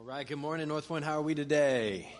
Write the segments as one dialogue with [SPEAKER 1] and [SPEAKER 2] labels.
[SPEAKER 1] All right, good morning, North Point. How are we today?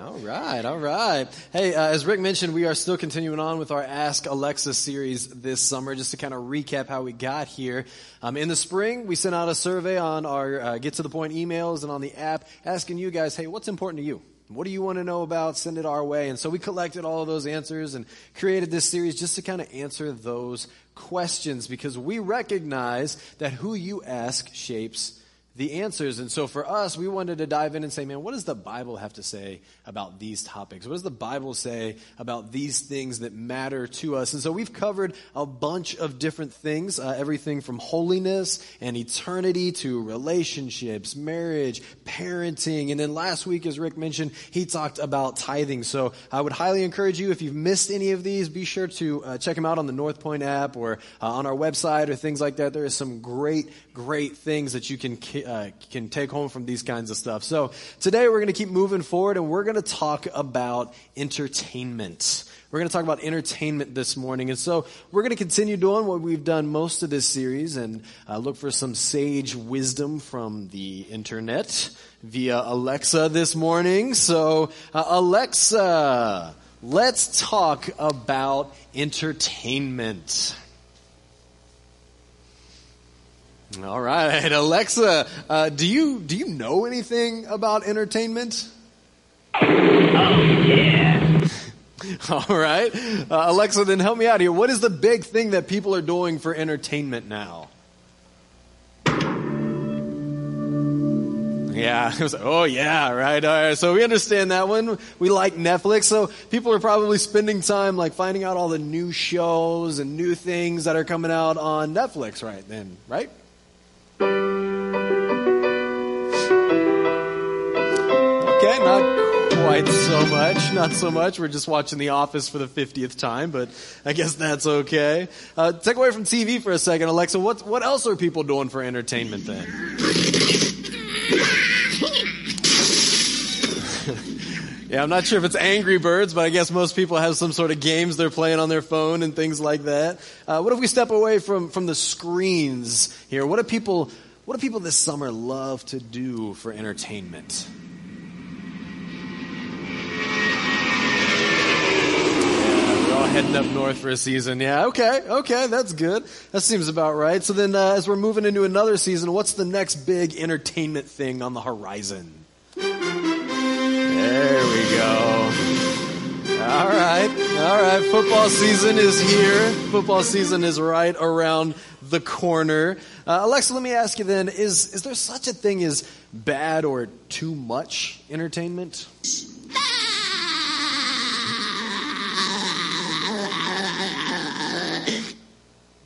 [SPEAKER 1] All right, all right. Hey, uh, as Rick mentioned, we are still continuing on with our Ask Alexa series this summer. Just to kind of recap how we got here. Um, in the spring, we sent out a survey on our uh, Get to the Point emails and on the app asking you guys, hey, what's important to you? What do you want to know about? Send it our way. And so we collected all of those answers and created this series just to kind of answer those questions because we recognize that who you ask shapes the answers. And so for us, we wanted to dive in and say, man, what does the Bible have to say about these topics? What does the Bible say about these things that matter to us? And so we've covered a bunch of different things, uh, everything from holiness and eternity to relationships, marriage, parenting. And then last week, as Rick mentioned, he talked about tithing. So I would highly encourage you, if you've missed any of these, be sure to uh, check them out on the North Point app or uh, on our website or things like that. There is some great, great things that you can uh, can take home from these kinds of stuff. So today we're going to keep moving forward and we're going to talk about entertainment. We're going to talk about entertainment this morning. And so we're going to continue doing what we've done most of this series and uh, look for some sage wisdom from the internet via Alexa this morning. So, uh, Alexa, let's talk about entertainment. All right, Alexa, uh, do you do you know anything about entertainment?
[SPEAKER 2] Oh yeah.
[SPEAKER 1] All right, uh, Alexa, then help me out here. What is the big thing that people are doing for entertainment now? Yeah, it was, oh yeah, right. All right. So we understand that one. We like Netflix. So people are probably spending time like finding out all the new shows and new things that are coming out on Netflix right then, right? Okay, not quite so much. Not so much. We're just watching The Office for the 50th time, but I guess that's okay. Uh, take away from TV for a second, Alexa. What, what else are people doing for entertainment then? Yeah, I'm not sure if it's Angry Birds, but I guess most people have some sort of games they're playing on their phone and things like that. Uh, what if we step away from, from the screens here? What do people, what do people this summer love to do for entertainment? We're all heading up north for a season. Yeah, okay, okay, that's good. That seems about right. So then, uh, as we're moving into another season, what's the next big entertainment thing on the horizon? There we go. All right. All right. Football season is here. Football season is right around the corner. Uh, Alexa, let me ask you then, is, is there such a thing as bad or too much entertainment?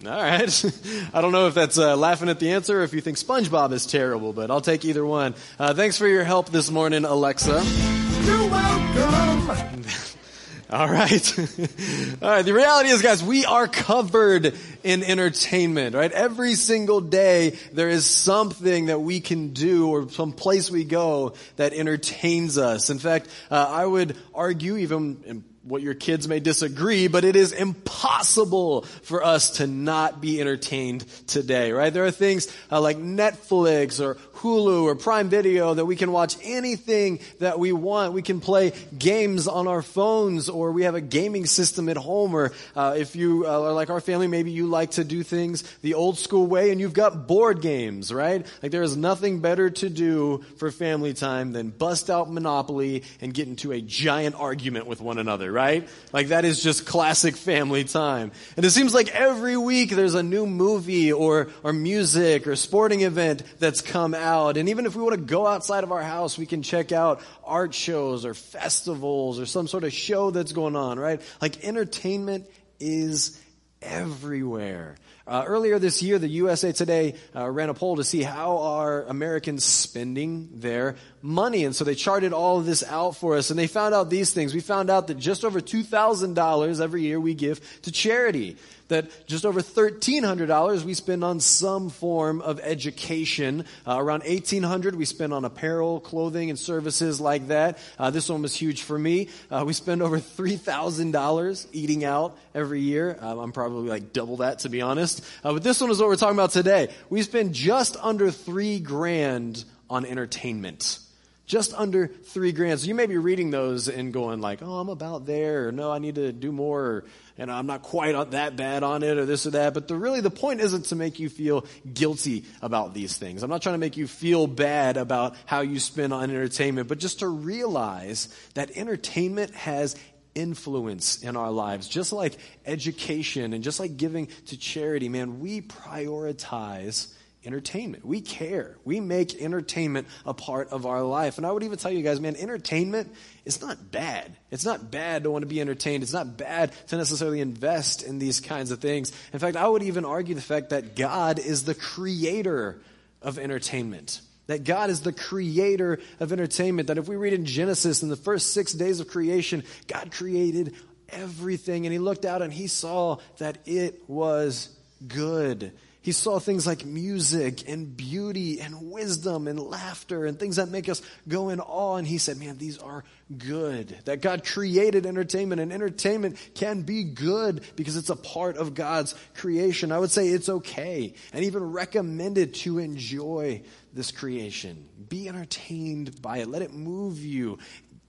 [SPEAKER 1] All right. I don't know if that's uh, laughing at the answer or if you think SpongeBob is terrible, but I'll take either one. Uh, thanks for your help this morning, Alexa.
[SPEAKER 3] You're welcome.
[SPEAKER 1] All right. All right. The reality is, guys, we are covered in entertainment, right? Every single day there is something that we can do or some place we go that entertains us. In fact, uh, I would argue even what your kids may disagree, but it is impossible for us to not be entertained today, right? There are things uh, like Netflix or Hulu or Prime Video that we can watch anything that we want. We can play games on our phones or we have a gaming system at home or uh, if you uh, are like our family, maybe you like to do things the old school way and you've got board games, right? Like there is nothing better to do for family time than bust out Monopoly and get into a giant argument with one another, right? Like that is just classic family time. And it seems like every week there's a new movie or, or music or sporting event that's come out. And even if we want to go outside of our house, we can check out art shows or festivals or some sort of show that's going on, right? Like entertainment is everywhere. Uh, earlier this year, the USA Today uh, ran a poll to see how are Americans spending their money. And so they charted all of this out for us and they found out these things. We found out that just over $2,000 every year we give to charity that just over $1,300 we spend on some form of education. Uh, around 1,800 we spend on apparel, clothing, and services like that. Uh, this one was huge for me. Uh, we spend over $3,000 eating out every year. Um, I'm probably like double that to be honest. Uh, but this one is what we're talking about today. We spend just under three grand on entertainment. Just under three grand. So you may be reading those and going like, oh, I'm about there, or no, I need to do more, or and I'm not quite that bad on it, or this or that. But the, really the point isn't to make you feel guilty about these things. I'm not trying to make you feel bad about how you spend on entertainment, but just to realize that entertainment has influence in our lives. Just like education and just like giving to charity, man, we prioritize entertainment. We care. We make entertainment a part of our life. And I would even tell you guys, man, entertainment is not bad. It's not bad to want to be entertained. It's not bad to necessarily invest in these kinds of things. In fact, I would even argue the fact that God is the creator of entertainment. That God is the creator of entertainment. That if we read in Genesis, in the first six days of creation, God created everything and he looked out and he saw that it was good. He saw things like music and beauty and wisdom and laughter and things that make us go in awe. And he said, man, these are good. That God created entertainment and entertainment can be good because it's a part of God's creation. I would say it's okay and even recommended to enjoy this creation. Be entertained by it. Let it move you.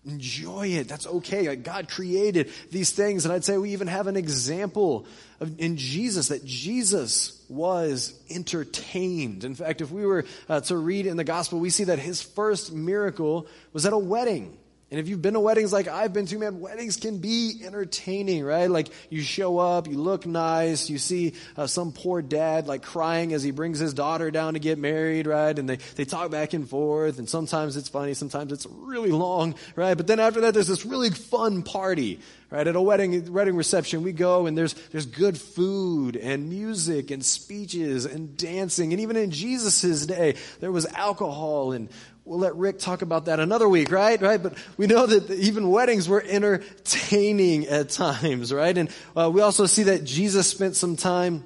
[SPEAKER 1] Enjoy it. That's okay. God created these things. And I'd say we even have an example of, in Jesus that Jesus was entertained. In fact, if we were uh, to read in the gospel, we see that his first miracle was at a wedding. And if you've been to weddings like I've been to, man, weddings can be entertaining, right? Like you show up, you look nice, you see uh, some poor dad like crying as he brings his daughter down to get married, right? And they, they talk back and forth, and sometimes it's funny, sometimes it's really long, right? But then after that, there's this really fun party, right? At a wedding, wedding reception, we go and there's, there's good food and music and speeches and dancing. And even in Jesus' day, there was alcohol and We'll let Rick talk about that another week, right? Right? But we know that even weddings were entertaining at times, right? And uh, we also see that Jesus spent some time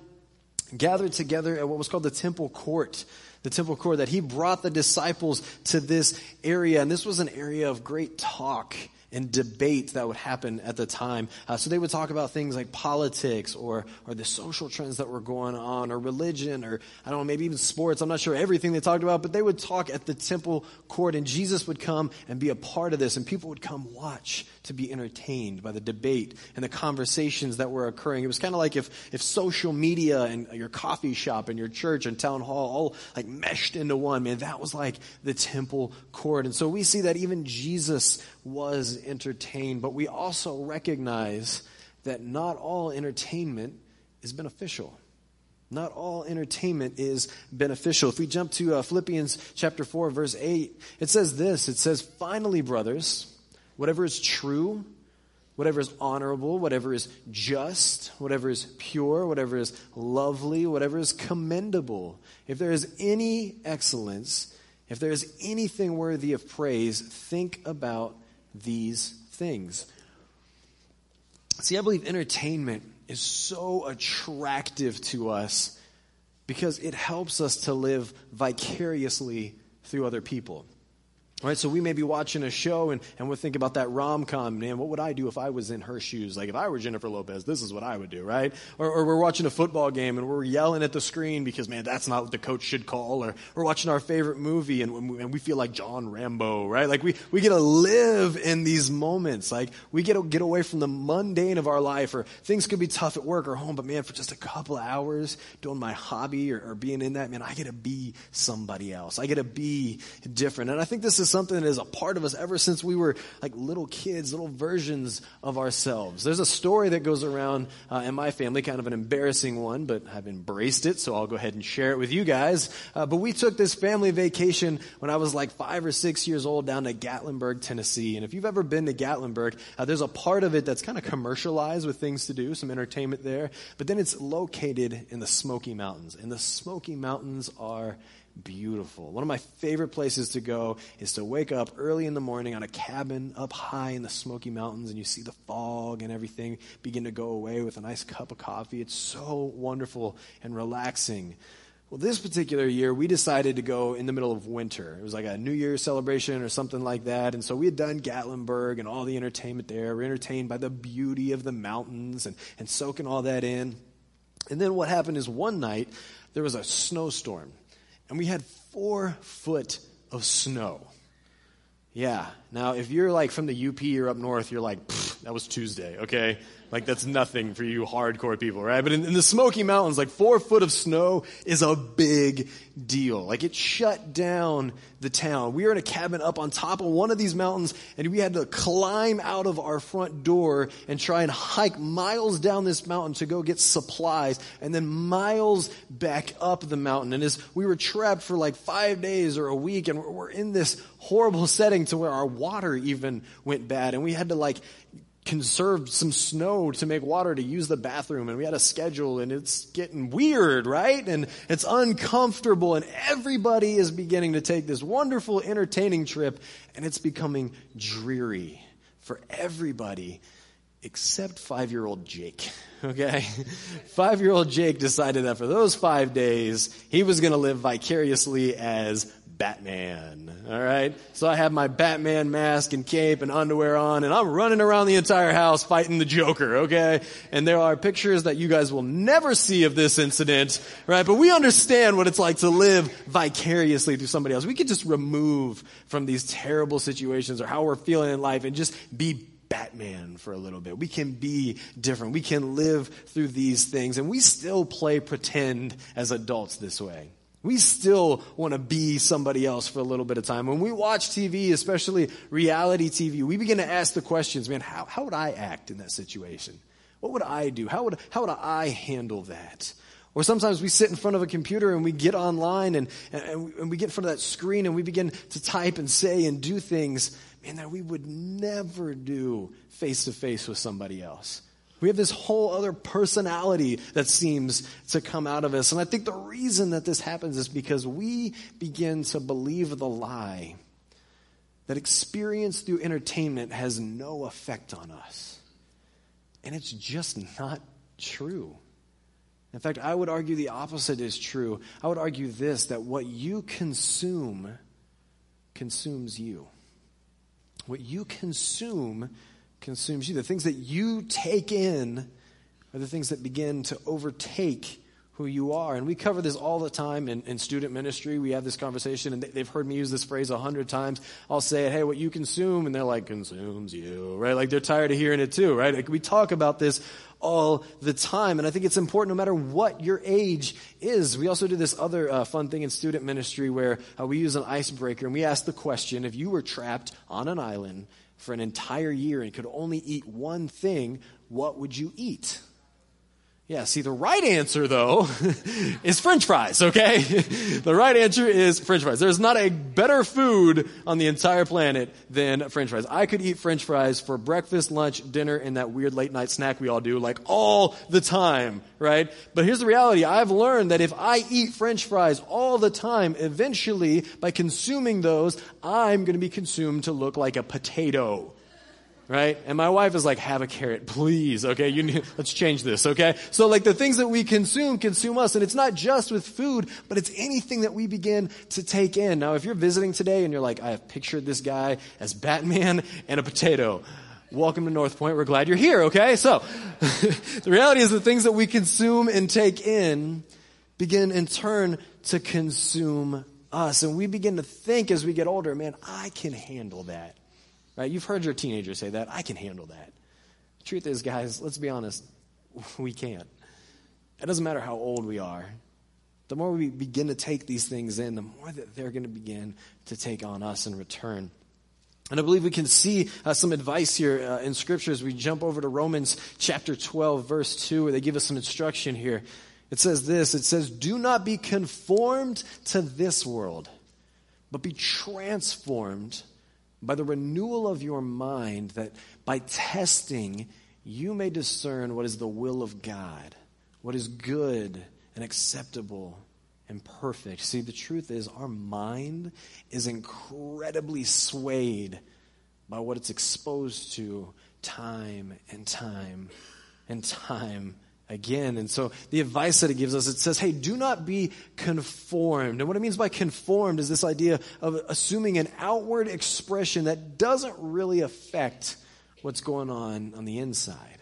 [SPEAKER 1] gathered together at what was called the temple court. The temple court, that he brought the disciples to this area. And this was an area of great talk and debate that would happen at the time. Uh, so they would talk about things like politics or, or the social trends that were going on or religion or, I don't know, maybe even sports. I'm not sure everything they talked about, but they would talk at the temple court and Jesus would come and be a part of this and people would come watch to be entertained by the debate and the conversations that were occurring. It was kind of like if, if social media and your coffee shop and your church and town hall all like meshed into one, man, that was like the temple court. And so we see that even Jesus was entertained, but we also recognize that not all entertainment is beneficial. Not all entertainment is beneficial. If we jump to uh, Philippians chapter 4, verse 8, it says this It says, Finally, brothers, whatever is true, whatever is honorable, whatever is just, whatever is pure, whatever is lovely, whatever is commendable, if there is any excellence, if there is anything worthy of praise, think about these things. See, I believe entertainment is so attractive to us because it helps us to live vicariously through other people. Right, so we may be watching a show and, and we'll think about that rom com, man, what would I do if I was in her shoes? Like if I were Jennifer Lopez, this is what I would do, right? Or, or we're watching a football game and we're yelling at the screen because, man, that's not what the coach should call. Or we're watching our favorite movie and, and we feel like John Rambo, right? Like we, we get to live in these moments. Like we get to get away from the mundane of our life or things could be tough at work or home, but man, for just a couple hours doing my hobby or, or being in that, man, I get to be somebody else. I get to be different. And I think this is something that is a part of us ever since we were like little kids, little versions of ourselves. There's a story that goes around uh, in my family, kind of an embarrassing one, but I've embraced it, so I'll go ahead and share it with you guys. Uh, but we took this family vacation when I was like five or six years old down to Gatlinburg, Tennessee. And if you've ever been to Gatlinburg, uh, there's a part of it that's kind of commercialized with things to do, some entertainment there. But then it's located in the Smoky Mountains. And the Smoky Mountains are beautiful. One of my favorite places to go is to wake up early in the morning on a cabin up high in the Smoky Mountains and you see the fog and everything begin to go away with a nice cup of coffee. It's so wonderful and relaxing. Well, this particular year, we decided to go in the middle of winter. It was like a New Year's celebration or something like that. And so we had done Gatlinburg and all the entertainment there. We are entertained by the beauty of the mountains and, and soaking all that in. And then what happened is one night, there was a snowstorm and we had four foot of snow. Yeah. Now, if you're like from the UP or up north, you're like, that was Tuesday, okay? Like that's nothing for you hardcore people, right? But in, in, the Smoky Mountains, like four foot of snow is a big deal. Like it shut down the town. We were in a cabin up on top of one of these mountains and we had to climb out of our front door and try and hike miles down this mountain to go get supplies and then miles back up the mountain. And as we were trapped for like five days or a week and we're in this horrible setting to where our water even went bad and we had to like conserve some snow to make water to use the bathroom and we had a schedule and it's getting weird, right? And it's uncomfortable and everybody is beginning to take this wonderful entertaining trip and it's becoming dreary for everybody except five year old Jake. Okay? Five year old Jake decided that for those five days, he was going to live vicariously as Batman. All right. So I have my Batman mask and cape and underwear on and I'm running around the entire house fighting the Joker. Okay. And there are pictures that you guys will never see of this incident. Right. But we understand what it's like to live vicariously through somebody else. We could just remove from these terrible situations or how we're feeling in life and just be Batman for a little bit. We can be different. We can live through these things and we still play pretend as adults this way. We still want to be somebody else for a little bit of time. When we watch TV, especially reality TV, we begin to ask the questions, man, how, how would I act in that situation? What would I do? How would, how would I handle that? Or sometimes we sit in front of a computer and we get online and, and, and we get in front of that screen and we begin to type and say and do things, man, that we would never do face to face with somebody else. We have this whole other personality that seems to come out of us. And I think the reason that this happens is because we begin to believe the lie that experience through entertainment has no effect on us. And it's just not true. In fact, I would argue the opposite is true. I would argue this that what you consume consumes you. What you consume consumes you. The things that you take in are the things that begin to overtake who you are. And we cover this all the time in, in student ministry. We have this conversation, and they, have heard me use this phrase a hundred times. I'll say, hey, what you consume, and they're like, consumes you, right? Like they're tired of hearing it too, right? Like we talk about this all the time. And I think it's important no matter what your age is. We also do this other uh, fun thing in student ministry where uh, we use an icebreaker and we ask the question if you were trapped on an island for an entire year and could only eat one thing, what would you eat? Yeah, see, the right answer, though, is french fries, okay? the right answer is french fries. There's not a better food on the entire planet than french fries. I could eat french fries for breakfast, lunch, dinner, and that weird late night snack we all do, like all the time, right? But here's the reality. I've learned that if I eat french fries all the time, eventually, by consuming those, I'm to be consumed to look like a potato right? And my wife is like, have a carrot, please. Okay. You need, let's change this. Okay. So like the things that we consume consume us. And it's not just with food, but it's anything that we begin to take in. Now, if you're visiting today and you're like, I have pictured this guy as Batman and a potato. Welcome to North Point. We're glad you're here. Okay. So the reality is the things that we consume and take in begin in turn to consume us. And we begin to think as we get older, man, I can handle that. Right? You've heard your teenager say that. I can handle that. The truth is, guys, let's be honest, we can't. It doesn't matter how old we are. The more we begin to take these things in, the more that they're going to begin to take on us in return. And I believe we can see uh, some advice here uh, in Scripture as we jump over to Romans chapter 12, verse 2, where they give us some instruction here. It says this It says, Do not be conformed to this world, but be transformed by the renewal of your mind, that by testing you may discern what is the will of God, what is good and acceptable and perfect. See, the truth is, our mind is incredibly swayed by what it's exposed to time and time and time again. And so the advice that it gives us, it says, hey, do not be conformed. And what it means by conformed is this idea of assuming an outward expression that doesn't really affect what's going on on the inside.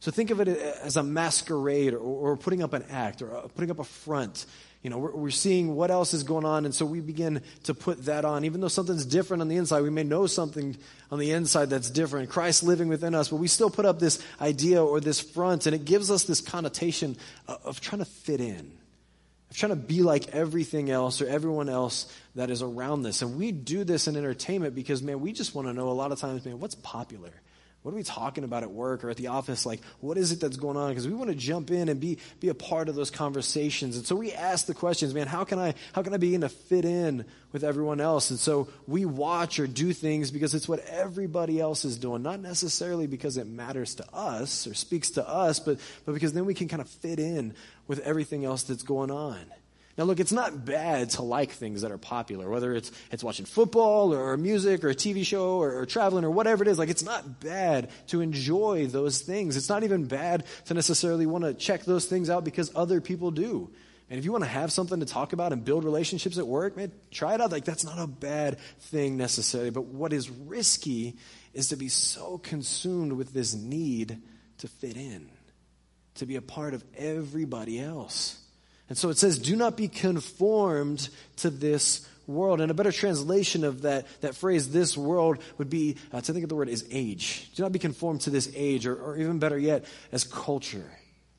[SPEAKER 1] So think of it as a masquerade or, or putting up an act or uh, putting up a front. You know, we're, we're seeing what else is going on, and so we begin to put that on. Even though something's different on the inside, we may know something on the inside that's different. Christ living within us, but we still put up this idea or this front, and it gives us this connotation of, of trying to fit in, of trying to be like everything else or everyone else that is around this. And we do this in entertainment because, man, we just want to know a lot of times, man, what's popular? What are we talking about at work or at the office? Like, what is it that's going on? Because we want to jump in and be, be a part of those conversations. And so we ask the questions, man, how can I, how can I begin to fit in with everyone else? And so we watch or do things because it's what everybody else is doing, not necessarily because it matters to us or speaks to us, but, but because then we can kind of fit in with everything else that's going on. Now, look, it's not bad to like things that are popular, whether it's, it's watching football or, music or a TV show or, or, traveling or whatever it is. Like, it's not bad to enjoy those things. It's not even bad to necessarily want to check those things out because other people do. And if you want to have something to talk about and build relationships at work, man, try it out. Like, that's not a bad thing necessarily. But what is risky is to be so consumed with this need to fit in, to be a part of everybody else. And so it says, do not be conformed to this world. And a better translation of that, that phrase, this world, would be uh, to think of the word as age. Do not be conformed to this age, or, or even better yet, as culture.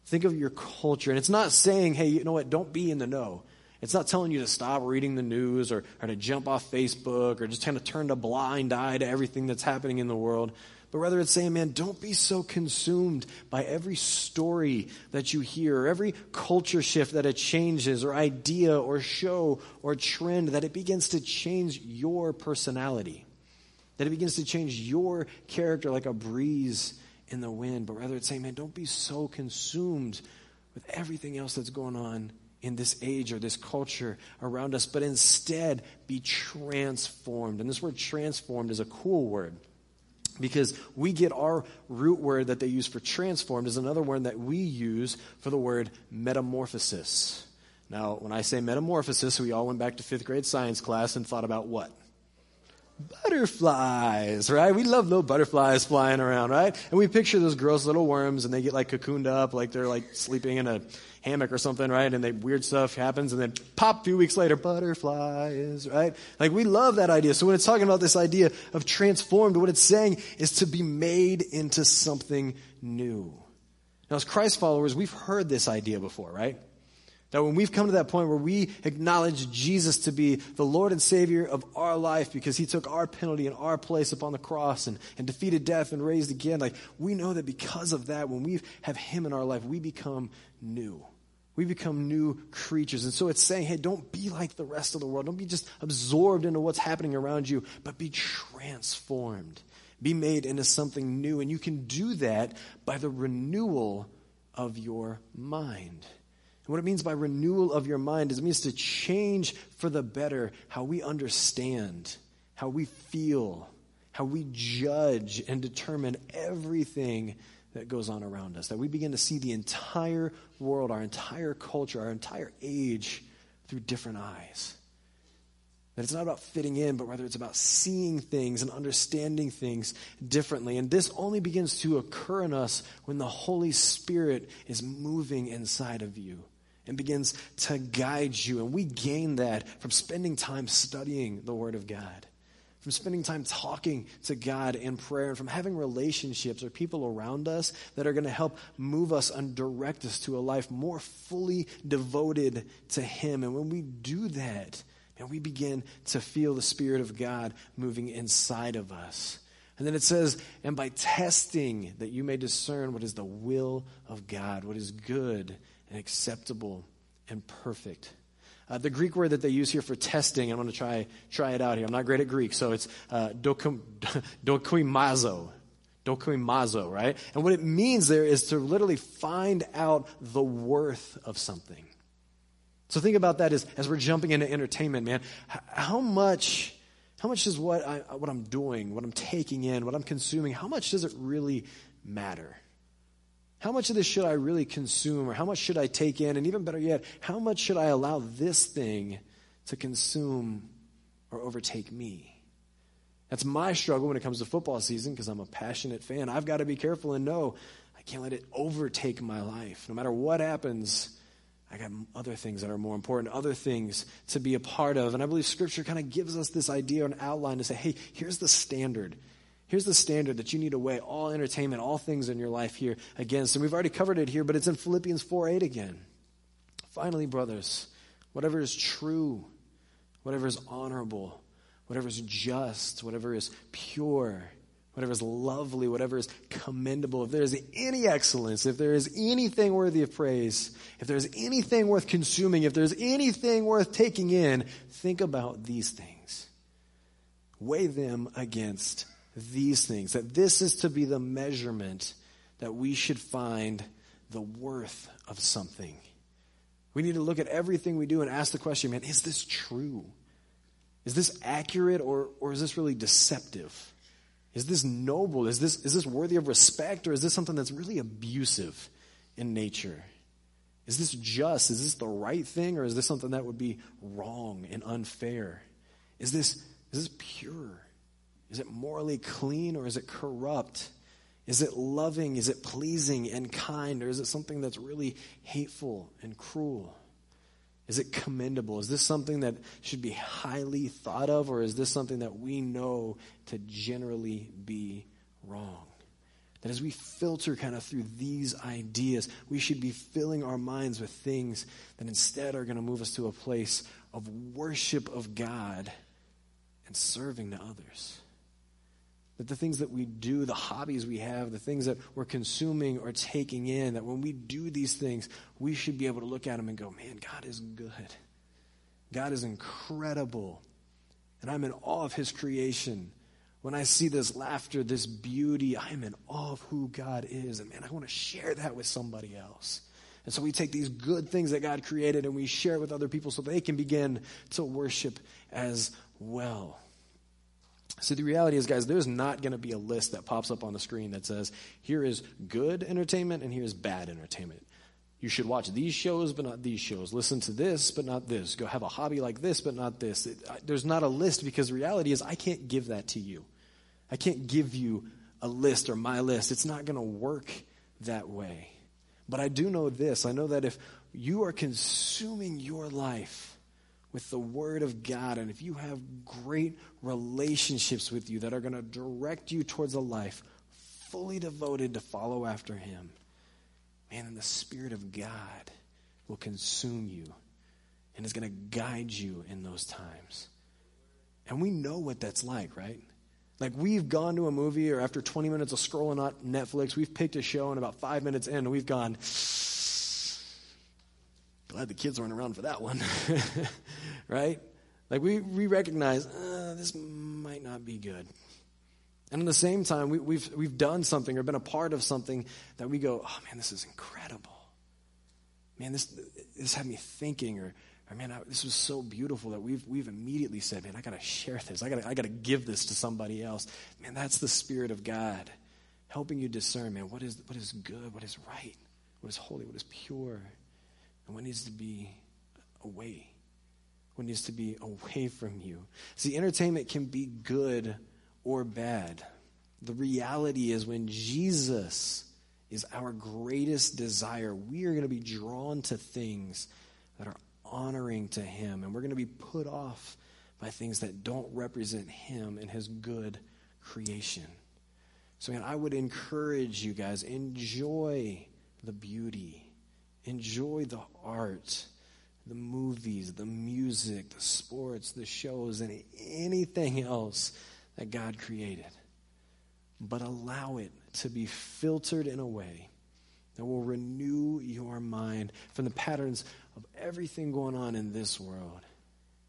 [SPEAKER 1] Think of your culture. And it's not saying, hey, you know what, don't be in the know. It's not telling you to stop reading the news or, or to jump off Facebook or just kind of turn a blind eye to everything that's happening in the world but rather it's saying, man, don't be so consumed by every story that you hear, or every culture shift that it changes, or idea, or show, or trend, that it begins to change your personality, that it begins to change your character like a breeze in the wind. But rather it's saying, man, don't be so consumed with everything else that's going on in this age or this culture around us, but instead be transformed. And this word transformed is a cool word because we get our root word that they use for transformed is another word that we use for the word metamorphosis. Now, when I say metamorphosis, we all went back to fifth grade science class and thought about what? Butterflies, right? We love little butterflies flying around, right? And we picture those gross little worms and they get like cocooned up, like they're like sleeping in a hammock or something, right? And they weird stuff happens, and then pop, a few weeks later, butterflies, right? Like we love that idea. So when it's talking about this idea of transformed, what it's saying is to be made into something new. Now, as Christ followers, we've heard this idea before, right? That when we've come to that point where we acknowledge Jesus to be the Lord and Savior of our life because He took our penalty in our place upon the cross and, and defeated death and raised again, like we know that because of that, when we have Him in our life, we become new. We become new creatures. And so it's saying, hey, don't be like the rest of the world. Don't be just absorbed into what's happening around you, but be transformed. Be made into something new. And you can do that by the renewal of your mind. And what it means by renewal of your mind is it means to change for the better how we understand, how we feel, how we judge and determine everything that goes on around us, that we begin to see the entire world, our entire culture, our entire age through different eyes. That it's not about fitting in, but rather it's about seeing things and understanding things differently. And this only begins to occur in us when the Holy Spirit is moving inside of you and begins to guide you. And we gain that from spending time studying the Word of God from spending time talking to God in prayer, and from having relationships or people around us that are going to help move us and direct us to a life more fully devoted to Him. And when we do that, and we begin to feel the Spirit of God moving inside of us. And then it says, and by testing that you may discern what is the will of God, what is good and acceptable and perfect. Uh, the Greek word that they use here for testing, I'm going to try, try it out here. I'm not great at Greek, so it's uh, dokimazo. Dokimazo, right? And what it means there is to literally find out the worth of something. So think about that as, as we're jumping into entertainment, man. How much, how much does what, I, what I'm doing, what I'm taking in, what I'm consuming, how much does it really matter? How much of this should I really consume, or how much should I take in? And even better yet, how much should I allow this thing to consume or overtake me? That's my struggle when it comes to football season because I'm a passionate fan. I've got to be careful and know I can't let it overtake my life. No matter what happens, I got other things that are more important, other things to be a part of. And I believe Scripture kind of gives us this idea, an outline to say, hey, here's the standard. Here's the standard that you need to weigh all entertainment, all things in your life here against. And we've already covered it here, but it's in Philippians 4 8 again. Finally, brothers, whatever is true, whatever is honorable, whatever is just, whatever is pure, whatever is lovely, whatever is commendable, if there is any excellence, if there is anything worthy of praise, if there's anything worth consuming, if there's anything worth taking in, think about these things. Weigh them against these things. That this is to be the measurement that we should find the worth of something. We need to look at everything we do and ask the question, man, is this true? Is this accurate or, or is this really deceptive? Is this noble? Is this, is this worthy of respect or is this something that's really abusive in nature? Is this just? Is this the right thing or is this something that would be wrong and unfair? Is this, is this pure? Is it morally clean or is it corrupt? Is it loving? Is it pleasing and kind? Or is it something that's really hateful and cruel? Is it commendable? Is this something that should be highly thought of, or is this something that we know to generally be wrong? That as we filter kind of through these ideas, we should be filling our minds with things that instead are going to move us to a place of worship of God and serving to others. That the things that we do, the hobbies we have, the things that we're consuming or taking in, that when we do these things, we should be able to look at them and go, man, God is good. God is incredible. And I'm in awe of his creation. When I see this laughter, this beauty, I am in awe of who God is. And man, I want to share that with somebody else. And so we take these good things that God created and we share it with other people so they can begin to worship as well. So the reality is, guys, there's not going to be a list that pops up on the screen that says, here is good entertainment and here's bad entertainment. You should watch these shows, but not these shows. Listen to this, but not this. Go have a hobby like this, but not this. It, I, there's not a list because the reality is, I can't give that to you. I can't give you a list or my list. It's not going to work that way. But I do know this I know that if you are consuming your life, with the Word of God, and if you have great relationships with you that are going to direct you towards a life fully devoted to follow after Him, man, and the Spirit of God will consume you and is going to guide you in those times. And we know what that's like, right? Like we've gone to a movie, or after 20 minutes of scrolling on Netflix, we've picked a show, and about five minutes in, we've gone, glad the kids weren't around for that one. right? Like we, we recognize uh, this might not be good. And at the same time, we, we've, we've done something or been a part of something that we go, oh man, this is incredible. Man, this, this had me thinking, or, or man, I, this was so beautiful that we've, we've immediately said, man, I got to share this. I got I to give this to somebody else. Man, that's the Spirit of God helping you discern, man, what is, what is good, what is right, what is holy, what is pure and what needs to be away, what needs to be away from you. See, entertainment can be good or bad. The reality is when Jesus is our greatest desire, we are going to be drawn to things that are honoring to Him, and we're going to be put off by things that don't represent Him and His good creation. So, man, I would encourage you guys, enjoy the beauty enjoy the art, the movies, the music, the sports, the shows, and anything else that God created. But allow it to be filtered in a way that will renew your mind from the patterns of everything going on in this world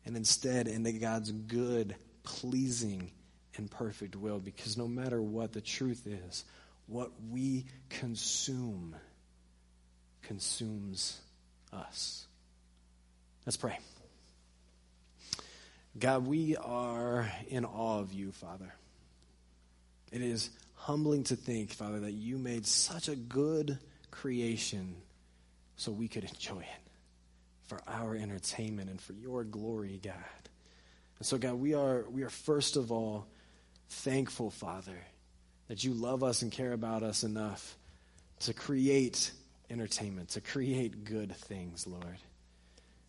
[SPEAKER 1] and instead into God's good, pleasing, and perfect will. Because no matter what, the truth is, what we consume consumes us. Let's pray. God, we are in awe of you, Father. It is humbling to think, Father, that you made such a good creation so we could enjoy it for our entertainment and for your glory, God. And so, God, we are, we are first of all thankful, Father, that you love us and care about us enough to create entertainment, to create good things, Lord.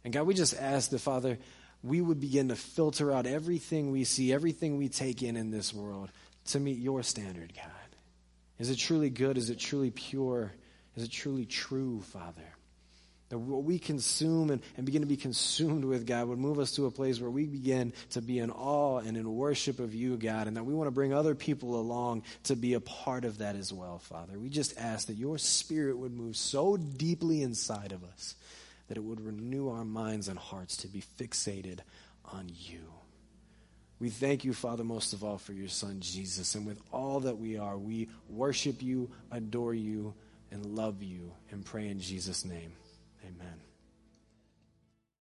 [SPEAKER 1] And God, we just ask the Father, we would begin to filter out everything we see, everything we take in in this world to meet your standard, God. Is it truly good? Is it truly pure? Is it truly true, Father? That what we consume and, and begin to be consumed with, God, would move us to a place where we begin to be in awe and in worship of you, God, and that we want to bring other people along to be a part of that as well, Father. We just ask that your spirit would move so deeply inside of us that it would renew our minds and hearts to be fixated on you. We thank you, Father, most of all for your Son, Jesus. And with all that we are, we worship you, adore you, and love you, and pray in Jesus' name.